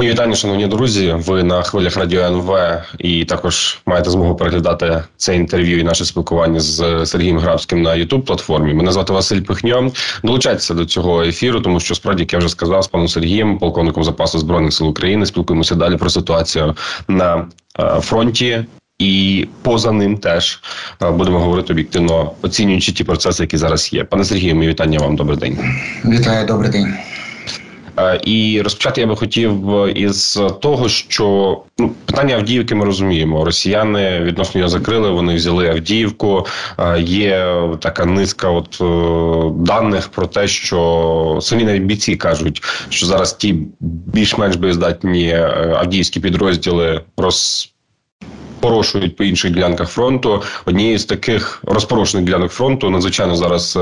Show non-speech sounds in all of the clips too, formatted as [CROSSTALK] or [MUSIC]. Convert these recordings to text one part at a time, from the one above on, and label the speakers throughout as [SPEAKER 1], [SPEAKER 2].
[SPEAKER 1] Мої вітання, шановні друзі. Ви на хвилях радіо НВ і також маєте змогу переглядати це інтерв'ю і наше спілкування з Сергієм Грабським на youtube платформі. Мене звати Василь Пихньо. Долучайтеся до цього ефіру, тому що справді як я вже сказав з паном Сергієм, полковником запасу збройних сил України. Спілкуємося далі про ситуацію на е, фронті. І поза ним теж е, будемо говорити об'єктивно, оцінюючи ті процеси, які зараз є. Пане Сергію, мої вітання вам. Добрий день.
[SPEAKER 2] Вітаю, добрий день.
[SPEAKER 1] Е, і розпочати я би хотів е, із того, що ну питання Авдіївки ми розуміємо. Росіяни відносно його закрили. Вони взяли Авдіївку. Е, є така низка от даних про те, що самі навіть бійці кажуть, що зараз ті більш-менш боєздатні авдіївські підрозділи роз порушують по інших ділянках фронту. Однією з таких розпорошених ділянок фронту, надзвичайно зараз, е,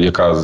[SPEAKER 1] яка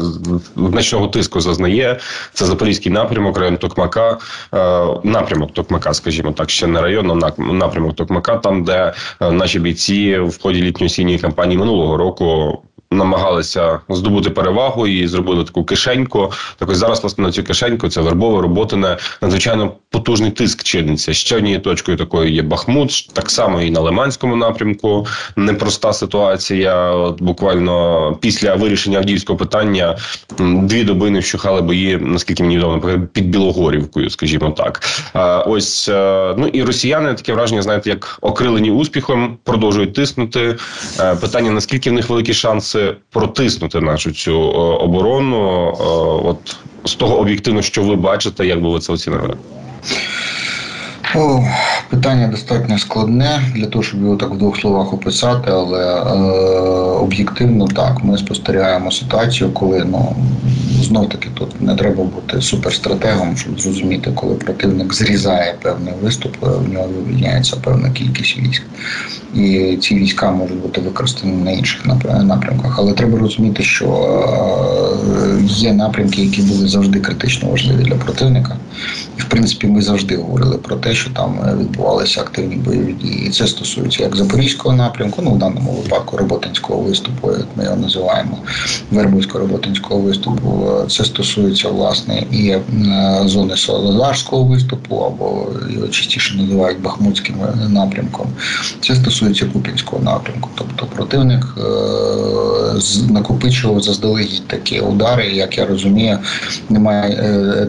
[SPEAKER 1] значного тиску зазнає, це Запорізький напрямок, район Токмака, е, напрямок Токмака, скажімо так, ще не район, а напрямок Токмака, там де е, наші бійці в ході літньої осінньої кампанії минулого року намагалися здобути перевагу і зробили таку кишеньку. Так ось зараз власне на цю кишеньку це вербове роботине надзвичайно потужний тиск чиниться. Ще однією точкою такою є Бахмут, так само і на Лиманському напрямку. Непроста ситуація. От буквально після вирішення авдіївського питання дві доби не вщухали бої, наскільки мені відомо, під Білогорівкою, скажімо так. Ось е, ну і росіяни таке враження, знаєте, як окрилені успіхом, продовжують тиснути. Е, питання наскільки в них великі шанси протиснути нашу цю е, оборону, е, от з того об'єктивно, що ви бачите, як би ви це оцінили?
[SPEAKER 2] О, Питання достатньо складне для того, щоб його так в двох словах описати, але е, об'єктивно так. Ми спостерігаємо ситуацію, коли ну знов таки тут не треба бути суперстратегом, щоб зрозуміти, коли противник зрізає певний виступ, в нього вивільняється певна кількість військ, і ці війська можуть бути використані на інших напрямках. Але треба розуміти, що е, є напрямки, які були завжди критично важливі для противника. І в принципі, ми завжди говорили про те, що там відбувалися активні бойові дії. І Це стосується як Запорізького напрямку, ну в даному випадку роботинського виступу, як ми його називаємо, Вербовсько-роботинського виступу. Це стосується власне і е, зони Солодарського виступу, або його частіше називають Бахмутським напрямком. Це стосується Купінського напрямку. Тобто противник е, накопичував заздалегідь такі удари, як я розумію, немає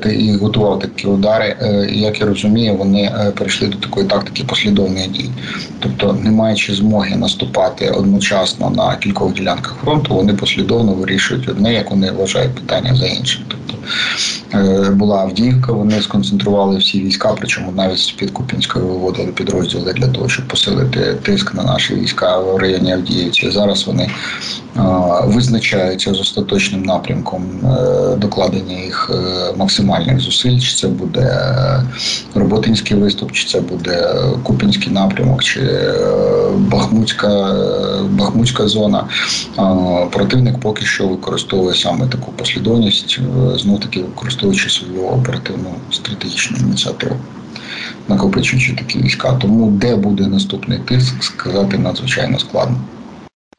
[SPEAKER 2] е, і готував такі удари. Як я розумію, вони перейшли до такої тактики послідовної дії. Тобто, не маючи змоги наступати одночасно на кількох ділянках фронту, вони послідовно вирішують одне, як вони вважають питання за іншим. Тобто е, була Авдіївка, вони сконцентрували всі війська, причому навіть з під Купінської виводили підрозділи для того, щоб посилити тиск на наші війська в районі Авдіївці. Зараз вони е, визначаються з остаточним напрямком е, докладення їх максимальних зусиль. Чи це буде Роботинський виступ, чи це буде Купінський напрямок, чи Бахмутська Бахмутська зона. Противник поки що використовує саме таку послідовність е, знов таки використовуючи свою оперативну стратегічну ініціативу, накопичуючи такі війська. Тому де буде наступний тиск, сказати надзвичайно складно.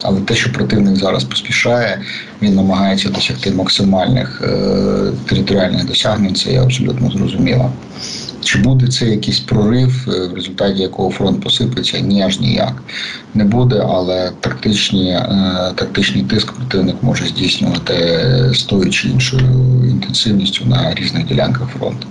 [SPEAKER 2] Але те, що противник зараз поспішає, він намагається досягти максимальних е, територіальних досягнень, це є абсолютно зрозуміло. Чи буде це якийсь прорив, е, в результаті якого фронт посипеться? Ні, аж ніяк не буде, але тактичні, е, тактичний тиск противник може здійснювати з тою чи іншою інтенсивністю на різних ділянках фронту.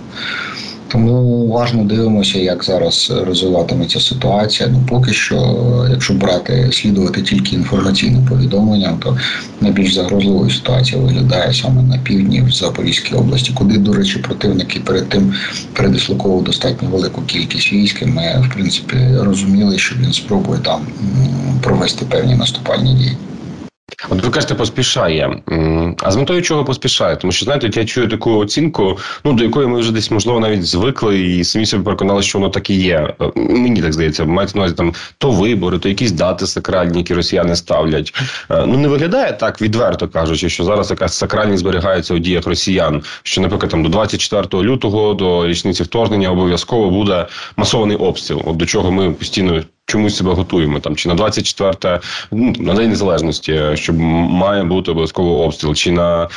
[SPEAKER 2] Тому уважно дивимося, як зараз розвиватиметься ситуація. Ну поки що, якщо брати слідувати тільки інформаційним повідомленням, то найбільш загрозливою ситуація виглядає саме на півдні в Запорізькій області, куди, до речі, противники перед тим передислоковував достатньо велику кількість військ. Ми в принципі розуміли, що він спробує там провести певні наступальні дії.
[SPEAKER 1] От ви кажете, поспішає. А з метою чого поспішає? Тому що знаєте, я чую таку оцінку, ну до якої ми вже десь можливо навіть звикли, і самі собі переконали, що воно так і є. Е, мені так здається, мається на увазі там то вибори, то якісь дати сакральні, які росіяни ставлять. Е, ну не виглядає так відверто кажучи, що зараз якась сакральність зберігається у діях росіян. Що, наприклад, там до 24 лютого, до річниці вторгнення, обов'язково буде масований обстріл. От до чого ми постійно чомусь себе готуємо там, чи на 24 ну, на день незалежності, щоб має бути обов'язково обстріл, чи на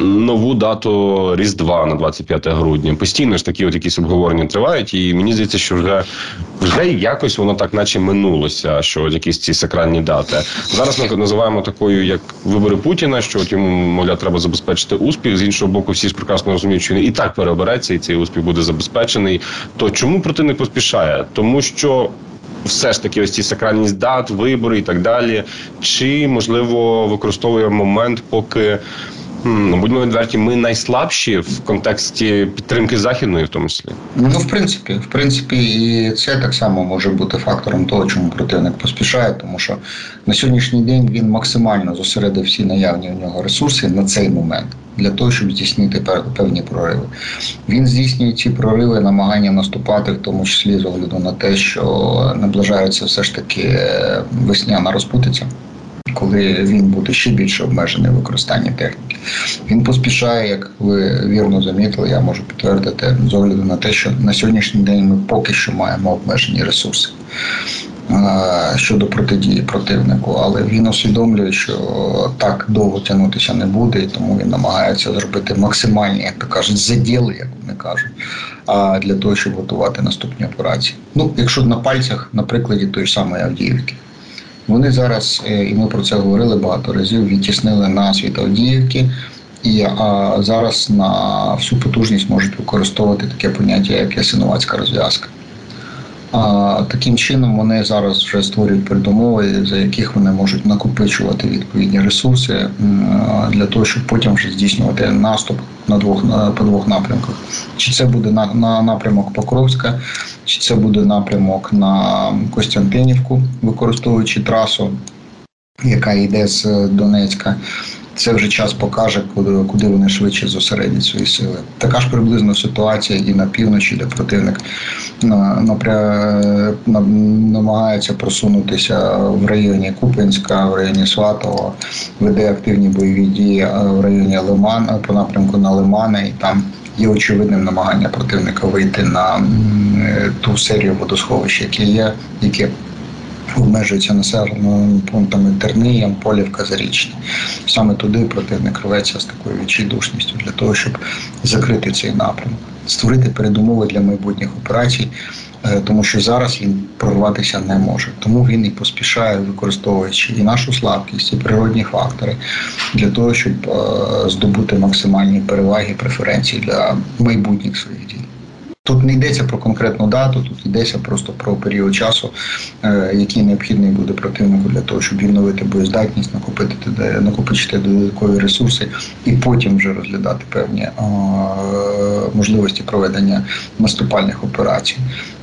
[SPEAKER 1] нову дату Різдва на 25 грудня. Постійно ж такі от якісь обговорення тривають, і мені здається, що вже вже якось воно так, наче минулося, що от якісь ці сакральні дати зараз. Ми називаємо такою, як вибори Путіна, що от йому мовляв, треба забезпечити успіх. З іншого боку, всі ж прекрасно розуміють, що він і так переобереться, і цей успіх буде забезпечений. То чому противник поспішає? Тому що все ж таки ось ці сакральність дат, вибори і так далі. Чи можливо використовує момент, поки будьмо відверті, ми найслабші в контексті підтримки західної, в тому числі?
[SPEAKER 2] Ну, в принципі, в принципі, і це так само може бути фактором того, чому противник поспішає, тому що на сьогоднішній день він максимально зосередив всі наявні у нього ресурси на цей момент для того, щоб здійснити певні прориви. Він здійснює ці прориви, намагання наступати, в тому числі з огляду на те, що наближається все ж таки е, весняна розпутиця. Коли він буде ще більше обмежений в використанні техніки, він поспішає, як ви вірно замітили, я можу підтвердити з огляду на те, що на сьогоднішній день ми поки що маємо обмежені ресурси щодо протидії противнику, але він усвідомлює, що так довго тягнутися не буде, і тому він намагається зробити максимальні, як то кажуть, заділи, як вони кажуть, а для того, щоб готувати наступні операції. Ну, якщо на пальцях, на прикладі тої самої Авдіївки. Вони зараз, е, і ми про це говорили багато разів, відтіснили на від Авдіївки. І а, зараз на всю потужність можуть використовувати таке поняття, як ясинувацька розв'язка. А таким чином вони зараз вже створюють передумови, за яких вони можуть накопичувати відповідні ресурси для того, щоб потім вже здійснювати наступ на двох по двох напрямках. Чи це буде на, на напрямок Покровська, чи це буде напрямок на Костянтинівку, використовуючи трасу, яка йде з Донецька це вже час покаже, куди куди вони швидше зосередять свої сили. Така ж приблизно ситуація і на півночі, де противник напря... намагається просунутися в районі Купинська, в районі Сватого, веде активні бойові дії в районі Лиман по напрямку на Лимани і там. Є очевидним намагання противника вийти на ту серію водосховищ, які є, які обмежується населеними пунктами Терниєм, Полівка, Зарічне. Саме туди противник рветься з такою відчайдушністю для того, щоб закрити цей напрямок, створити передумови для майбутніх операцій. Е, тому що зараз він прорватися не може, тому він і поспішає, використовуючи і нашу слабкість, і природні фактори для того, щоб е, здобути максимальні переваги, преференції для майбутніх своїх дій. Тут не йдеться про конкретну дату, тут йдеться просто про період часу, е, який необхідний буде противнику для того, щоб відновити боєздатність, накопити накопичити додаткові ресурси і потім вже розглядати певні можливості проведення наступальних операцій.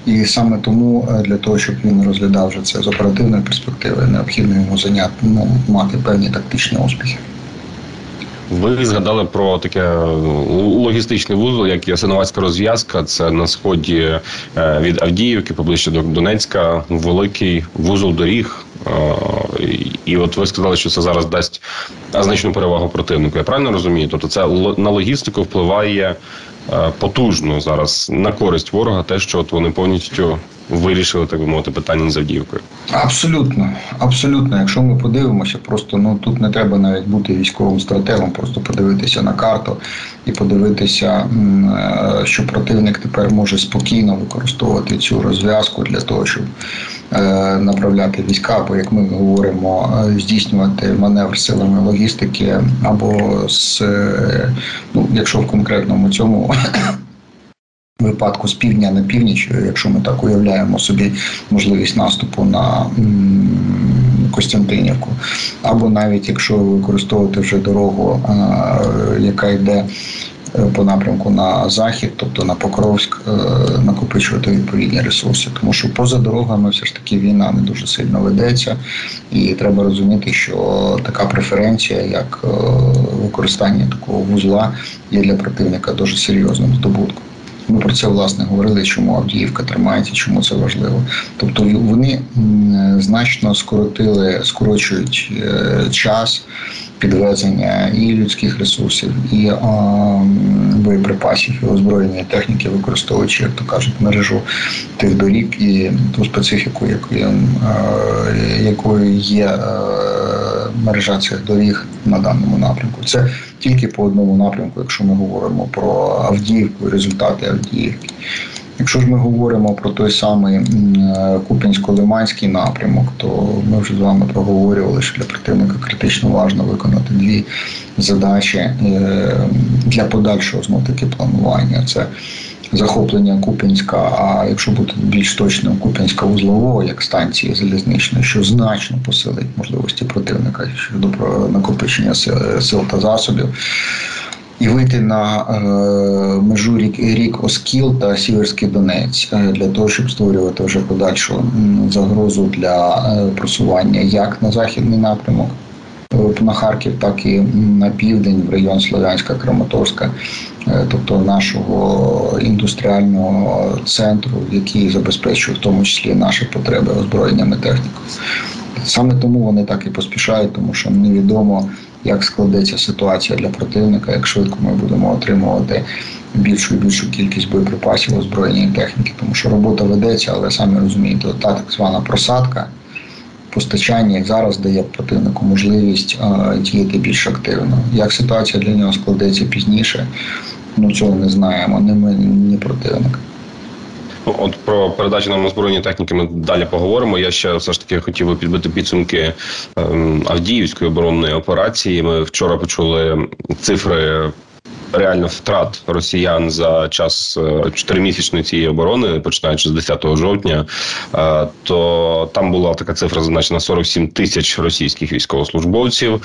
[SPEAKER 2] І саме тому е, для того, щоб він розглядав вже це з оперативної перспективи, необхідно йому зайняти ну, мати певні тактичні успіхи.
[SPEAKER 1] Ви згадали про таке ну, логістичний вузол, як Ясиновацька розв'язка. Це на сході е, від Авдіївки, поближче до Донецька, великий вузол доріг. Е, і от ви сказали, що це зараз дасть значну перевагу противнику. Я правильно розумію? Тобто це на логістику впливає потужно зараз на користь ворога, те, що от вони повністю вирішили так би мовити питання з Авдіївкою.
[SPEAKER 2] Абсолютно, абсолютно. Якщо ми подивимося, просто ну тут не треба навіть бути військовим стратегом, просто подивитися на карту і подивитися, е, що противник тепер може спокійно використовувати цю розв'язку для того, щоб е, направляти війська, або як ми говоримо, е, здійснювати маневр силами логістики, або з ну, якщо в конкретному цьому [COUGHS] випадку з півдня на північ, якщо ми так уявляємо собі можливість наступу на Костянтинівку, або навіть якщо використовувати вже дорогу, яка йде е, по напрямку на захід, тобто на Покровськ, е, накопичувати відповідні ресурси, тому що поза дорогами все ж таки війна не дуже сильно ведеться, і треба розуміти, що така преференція, як е, використання такого вузла, є для противника дуже серйозним здобутком. Ми про це власне говорили, чому Авдіївка тримається, чому це важливо. Тобто вони значно скоротили, скорочують е, час підвезення і людських ресурсів, і а, боєприпасів, і озброєння техніки, використовуючи, як то кажуть, мережу тих доріг і ту специфіку, якою, якою є а, мережа цих доріг на даному напрямку. Це тільки по одному напрямку, якщо ми говоримо про Авдіївку і результати Авдіївки. Якщо ж ми говоримо про той самий е, Куп'янсько-Лиманський напрямок, то ми вже з вами проговорювали, що для противника критично важливо виконати дві задачі е, для подальшого знов таки планування. Це захоплення Куп'янська, а якщо бути більш точним, Куп'янська узлового як станції залізничної, що значно посилить можливості противника щодо накопичення сил та засобів і вийти на е, межу рік рік Оскіл та Сіверський Донець е, для того, щоб створювати вже подальшу загрозу для е, просування як на західний напрямок. На Харків, так і на південь, в район Слов'янська, Краматорська, тобто нашого індустріального центру, який забезпечує в тому числі наші потреби озброєннями технікою. Саме тому вони так і поспішають, тому що невідомо як складеться ситуація для противника, як швидко ми будемо отримувати більшу і більшу кількість боєприпасів, озброєння і техніки, тому що робота ведеться, але самі розумієте, та так звана просадка. Постачання як зараз дає противнику можливість а, діяти більш активно. Як ситуація для нього складеться пізніше, ну цього не знаємо. Ні ми, ні противник.
[SPEAKER 1] Ну, от про передачу нам озброєння техніки ми далі поговоримо. Я ще все ж таки хотів би підбити підсумки ем, Авдіївської оборонної операції. Ми вчора почули цифри. Реально втрат росіян за час е, чотиримісячної цієї оборони, починаючи з 10 жовтня, е, то там була така цифра зазначена 47 тисяч російських військовослужбовців,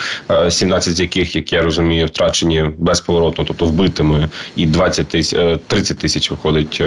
[SPEAKER 1] 17 е, з яких, як я розумію, втрачені безповоротно, тобто вбитими, і 20 тисяч 30 тисяч виходить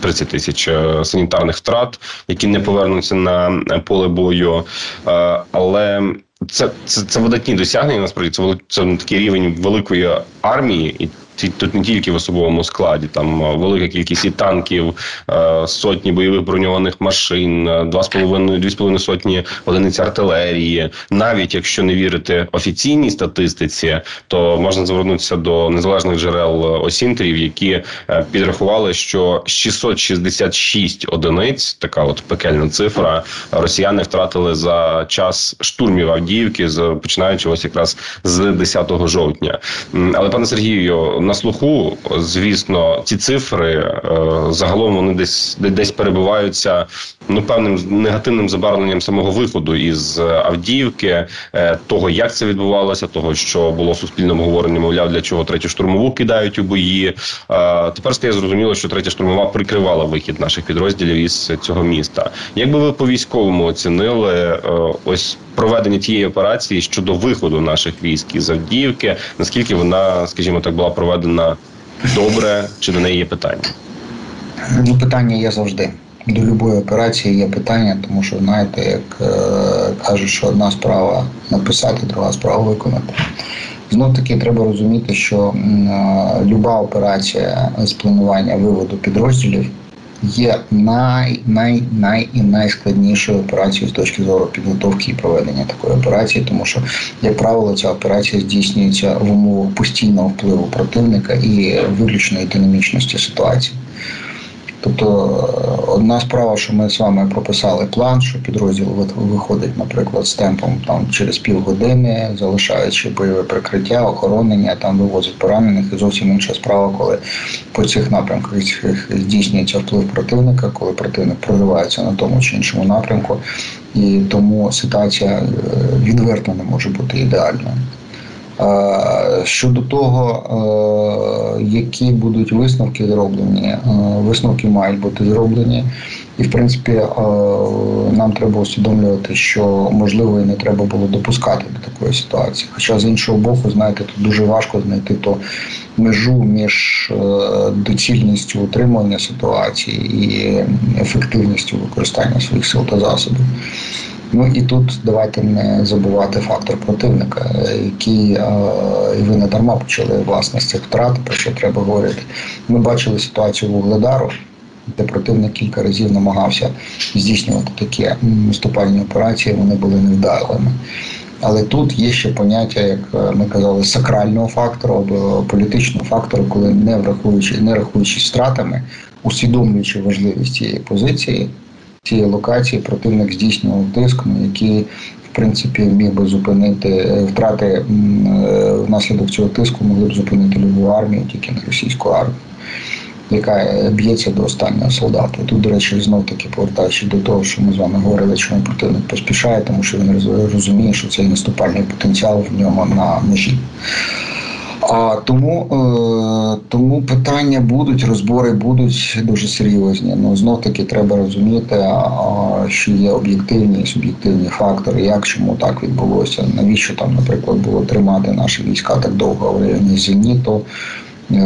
[SPEAKER 1] 30 тисяч е, санітарних втрат, які не повернуться на поле бою. Е, але це це, це видатні досягнення. Насправді це це такий рівень великої армії, і тут не тільки в особовому складі, там е, велика кількість і танків, е, сотні бойових броньованих машин, е, два з половиною дві з половиною сотні одиниць артилерії. Навіть якщо не вірити офіційній статистиці, то можна звернутися до незалежних джерел осінтерів, які підрахували, що 666 одиниць, така от пекельна цифра, росіяни втратили за час штурмів Авдіївки, починаючи ось якраз з 10 жовтня. Але пане Сергію на слуху, звісно, ці цифри е, загалом вони десь десь перебуваються ну певним негативним забарвленням самого виходу із Авдіївки, е, того як це відбувалося, того що було суспільним говорення, мовляв, для чого третю штурмову кидають у бої. Е, тепер стає зрозуміло, що третя штурмова прикривала вихід наших підрозділів із цього міста. Як би ви по військовому оцінили ось проведення тієї операції щодо виходу наших військ із Авдіївки? Наскільки вона, скажімо так, була проведена добре, чи до неї є питання?
[SPEAKER 2] Ну, питання є завжди. До будь-якої операції є питання, тому що знаєте, як е, кажуть, що одна справа написати, друга справа виконати. Знов таки треба розуміти, що е, люба операція з планування виводу підрозділів є най, най, най і найскладнішою операцією з точки зору підготовки і проведення такої операції, тому що, як правило, ця операція здійснюється в умовах постійного впливу противника і виключної динамічності ситуації. Тобто одна справа, що ми з вами прописали план, що підрозділ виходить, наприклад, з темпом там через півгодини, залишаючи бойове прикриття, охоронення, там вивозить поранених, і зовсім інша справа, коли по цих напрямках здійснюється вплив противника, коли противник проривається на тому чи іншому напрямку, і тому ситуація е, відверто не може бути ідеальною. Щодо того, е, які будуть висновки зроблені, е, висновки мають бути зроблені, і в принципі е, нам треба усвідомлювати, що можливо і не треба було допускати до такої ситуації. Хоча з іншого боку, знаєте, тут дуже важко знайти ту межу між доцільністю утримання ситуації і ефективністю використання своїх сил та засобів. Ну і тут давайте не забувати фактор противника, який і ви не дарма почали власне з цих втрат, про що треба говорити. Ми бачили ситуацію Вугледару, де противник кілька разів намагався здійснювати такі наступальні операції, вони були невдалими. Але тут є ще поняття, як ми казали, сакрального фактору або політичного фактору, коли не враховуючи, не рахуючи стратами, усвідомлюючи важливість цієї позиції, цієї локації, противник здійснював тиск, який в принципі міг би зупинити е, втрати е, внаслідок цього тиску, могли б зупинити любу армію, тільки не російську армію. Яка е, б'ється до останнього солдата. Тут, до речі, знов таки повертаючись до того, що ми з вами говорили, чому противник поспішає, тому що він розуміє, що цей наступальний потенціал в ньому на межі. А тому е, тому питання будуть, розбори будуть дуже серйозні. Ну знов таки треба розуміти, що є об'єктивні і суб'єктивні фактори, як чому так відбулося. Навіщо там, наприклад, було тримати наші війська так довго в районі Зеніту? Е,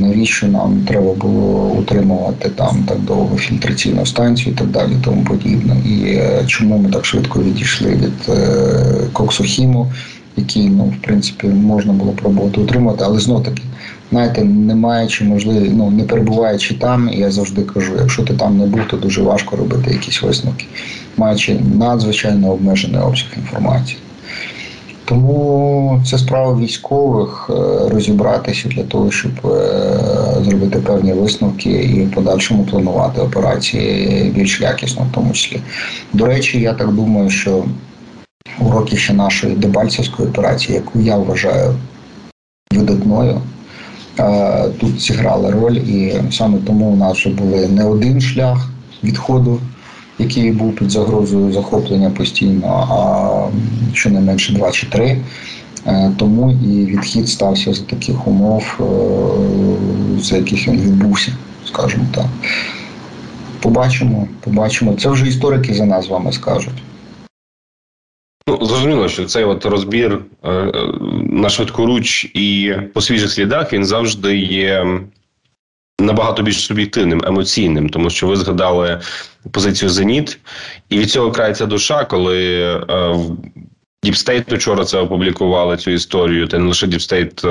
[SPEAKER 2] навіщо нам треба було утримувати там так довго фільтраційну станцію і так далі, тому подібне. І е, чому ми так швидко відійшли від Коксохіму? Які ну в принципі можна було пробувати утримати, але знов таки, знаєте, не маючи можливості, ну не перебуваючи там, я завжди кажу, якщо ти там не був, то дуже важко робити якісь висновки, маючи надзвичайно обмежений обсяг інформації. Тому це справа військових е, розібратися для того, щоб е, зробити певні висновки і в подальшому планувати операції більш якісно, в тому числі. До речі, я так думаю, що уроки ще нашої Дебальцевської операції, яку я вважаю видатною. Тут зіграла роль, і саме тому у нас вже були не один шлях відходу, який був під загрозою захоплення постійно, а щонайменше два чи три. Е, тому і відхід стався за таких умов, е, за яких він відбувся, скажімо так. Побачимо, побачимо. Це вже історики за нас вами скажуть.
[SPEAKER 1] Ну, зрозуміло, що цей от розбір е, е, на швидкоруч і по свіжих слідах він завжди є набагато більш суб'єктивним, емоційним, тому що ви згадали позицію Зеніт, і від цього крається душа, коли е, DeepState вчора це опублікували цю історію. Та не лише DeepState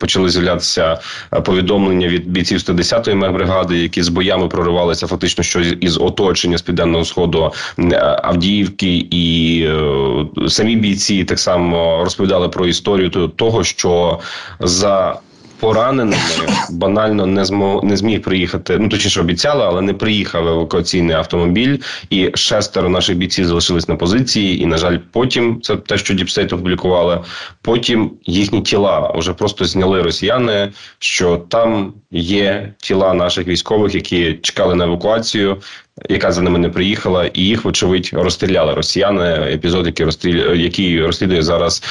[SPEAKER 1] почали з'являтися е, повідомлення від бійців 110-ї мехбригади, які з боями проривалися фактично що із оточення з південного сходу е, Авдіївки, і е, самі бійці так само розповідали про історію того, що за пораненими банально не змог не зміг приїхати. Ну точніше обіцяли, але не приїхав евакуаційний автомобіль, і шестеро наших бійців залишились на позиції. І на жаль, потім це те, що DeepState опублікували. Потім їхні тіла вже просто зняли росіяни. Що там є тіла наших військових, які чекали на евакуацію яка за ними не приїхала, і їх, вочевидь, розстріляли росіяни. Епізод, який розстріл... який розслідує зараз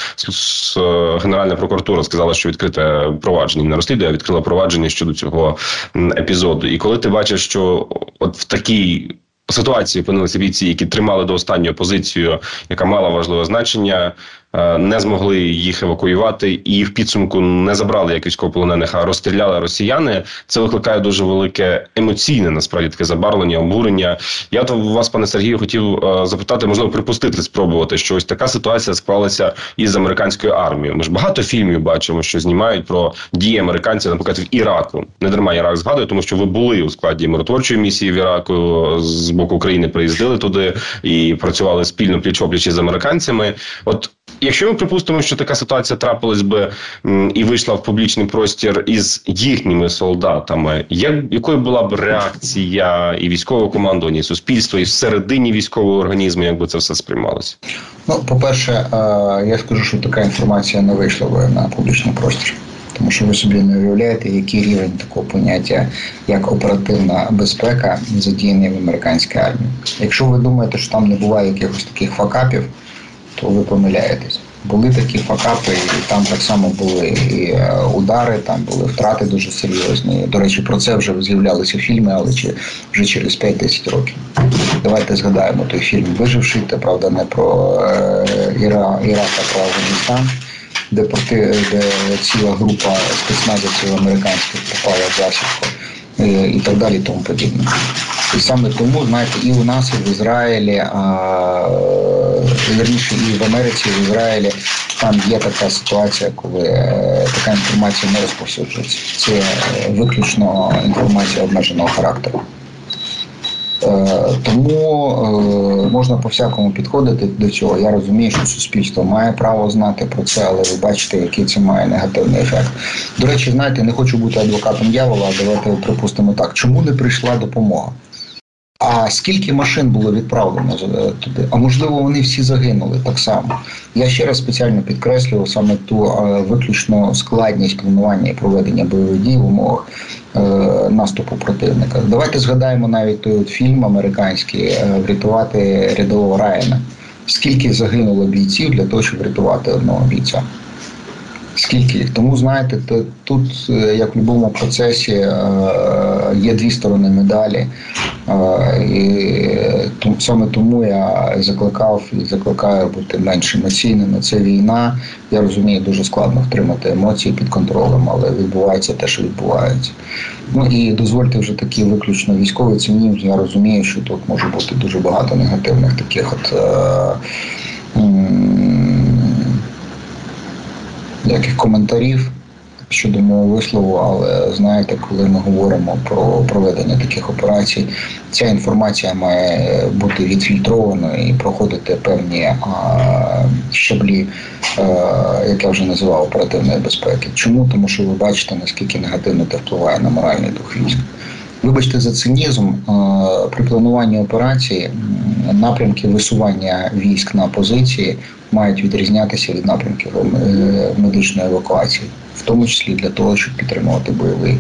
[SPEAKER 1] Генеральна прокуратура, сказала, що відкрите провадження не розслідує, а відкрила провадження щодо цього епізоду. І коли ти бачиш, що от в такій ситуації опинилися бійці, які тримали до останньої позицію, яка мала важливе значення. Е, не змогли їх евакуювати, і в підсумку не забрали як військовополонених, а розстріляли росіяни. Це викликає дуже велике емоційне насправді таке забарвлення, обурення. Я то вас, пане Сергію, хотів е, запитати, можливо, припустити, спробувати, що ось така ситуація склалася із американською армією. Ми ж багато фільмів бачимо, що знімають про дії американців, наприклад, в Іраку. Не дарма Ірак згадує, тому що ви були у складі миротворчої місії в Іраку з боку України, приїздили туди і працювали спільно пліч опліч з американцями. От Якщо ми припустимо, що така ситуація трапилась би і вийшла в публічний простір із їхніми солдатами, як якою була б реакція і військового командування, і суспільства, і всередині військового організму, як би це все сприймалося?
[SPEAKER 2] Ну, по перше, е, я скажу, що така інформація не вийшла би на публічний простір. Тому що ви собі не уявляєте, який рівень такого поняття, як оперативна безпека, задіяний в американській армії. Якщо ви думаєте, що там не буває якихось таких факапів, то ви помиляєтесь. Були такі факапи, і там так само були і е, удари, там були втрати дуже серйозні. До речі, про це вже з'являлися фільми, але вже через 5-10 років. Давайте згадаємо той фільм Виживший, це правда не про е, Іра, Ірак, а про Афганістан, де проти де ціла група спецназівців американських попала в засідку. Е, і так далі, і тому подібне. І саме тому, знаєте, і у нас, і в Ізраїлі, а, верніше, і в Америці, і в Ізраїлі там є така ситуація, коли е, така інформація не розповсюджується. Це виключно інформація обмеженого характеру. Тому можна по всякому підходити до цього. Я розумію, що суспільство має право знати про це, але ви бачите, який це має негативний ефект. До речі, знаєте, не хочу бути адвокатом дьявола, давайте припустимо так. Чому не прийшла допомога? А скільки машин було відправлено е, туди? А можливо, вони всі загинули так само. Я ще раз спеціально підкреслював саме ту е, виключно складність планування і проведення бойових дій в умовах е, наступу противника. Давайте згадаємо навіть той фільм американський е, Врятувати рядового Райана. Скільки загинуло бійців для того, щоб врятувати одного бійця? Скільки їх? Тому знаєте, тут, е, як в будь-якому процесі, є дві сторони медалі. Е, і Саме тому я закликав і закликаю бути менш емоційними. Це війна. Я розумію, дуже складно втримати емоції під контролем, але відбувається те, що відбувається. Ну і дозвольте вже такі виключно військовий цінів. Я розумію, що тут може бути дуже багато негативних таких от. ніяких коментарів щодо мого вислову, але знаєте, коли ми говоримо про проведення таких операцій, ця інформація має бути відфільтрованою і проходити певні щаблі, а, як я вже називав, оперативної безпеки. Чому? Тому що ви бачите, наскільки негативно це впливає на моральний дух військ. Вибачте за цинізм при плануванні операції напрямки висування військ на позиції мають відрізнятися від напрямків е, медичної евакуації, в тому числі для того, щоб підтримувати бойовий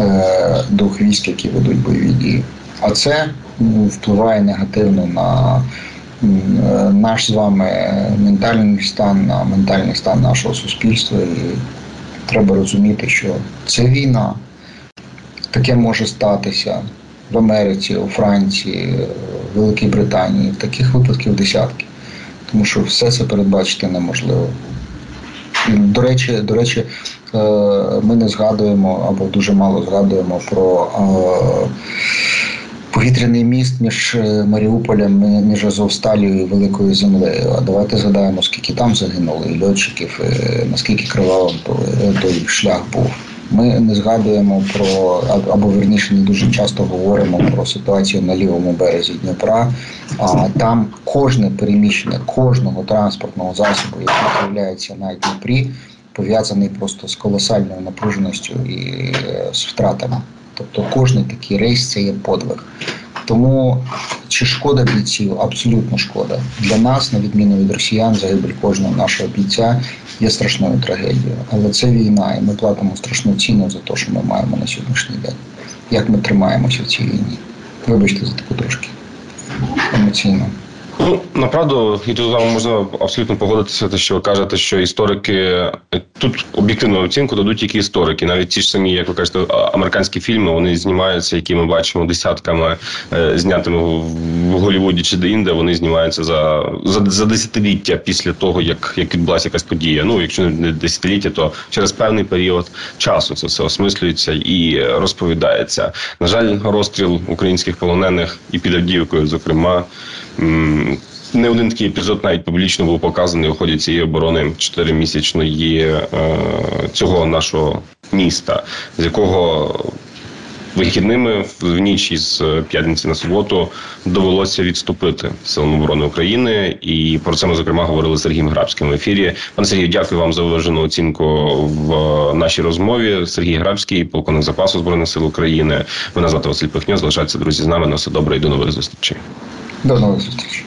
[SPEAKER 2] е, дух військ, які ведуть бойові дії. А це впливає негативно на наш з вами ментальний стан, на ментальний стан нашого суспільства. І треба розуміти, що це війна. Таке може статися в Америці, у Франції, в Великій Британії. Таких випадків десятки тому що все це передбачити неможливо. До речі, до речі, е, ми не згадуємо або дуже мало згадуємо про е, повітряний міст між е, Маріуполем, між Азовсталію і Великою Землею. А давайте згадаємо, скільки там загинуло і льотчиків, наскільки кривавим той шлях був. Ми не згадуємо про або верніше не дуже часто говоримо про ситуацію на лівому березі Дніпра. А там кожне переміщення кожного транспортного засобу, який з'являється на Дніпрі, пов'язаний просто з колосальною напруженістю і з втратами. Тобто кожний такий рейс це є подвиг. Тому чи шкода бійців? Абсолютно шкода. Для нас, на відміну від росіян, загибель кожного нашого бійця є страшною трагедією. Але це війна, і ми платимо страшну ціну за те, що ми маємо на сьогоднішній день. Як ми тримаємося в цій війні? Вибачте за таку трошки емоційно.
[SPEAKER 1] Ну направду і тут з вами можна абсолютно погодитися, те, що кажете, що історики тут об'єктивну оцінку дадуть тільки історики. Навіть ті ж самі, як ви кажете, американські фільми вони знімаються, які ми бачимо десятками е, знятими в Голлівуді чи де-інде. Вони знімаються за за, за десятиліття після того, як як відбулася якась подія. Ну якщо не десятиліття, то через певний період часу це все осмислюється і розповідається. На жаль, розстріл українських полонених і під Авдіївкою, зокрема. Не один такий епізод навіть публічно був показаний у ході цієї оборони чотиримісячної е, цього нашого міста, з якого вихідними в ніч із п'ятниці на суботу довелося відступити силам оборони України, і про це ми зокрема говорили з Сергієм Грабським в ефірі. Пане Сергію, дякую вам за виважену оцінку в нашій розмові. Сергій Грабський, полковник запасу збройних сил України. Мене звати Василь Пихньо. Залишайтеся друзі з нами. На все добре і до нових зустрічей.
[SPEAKER 2] До нових зустрічей.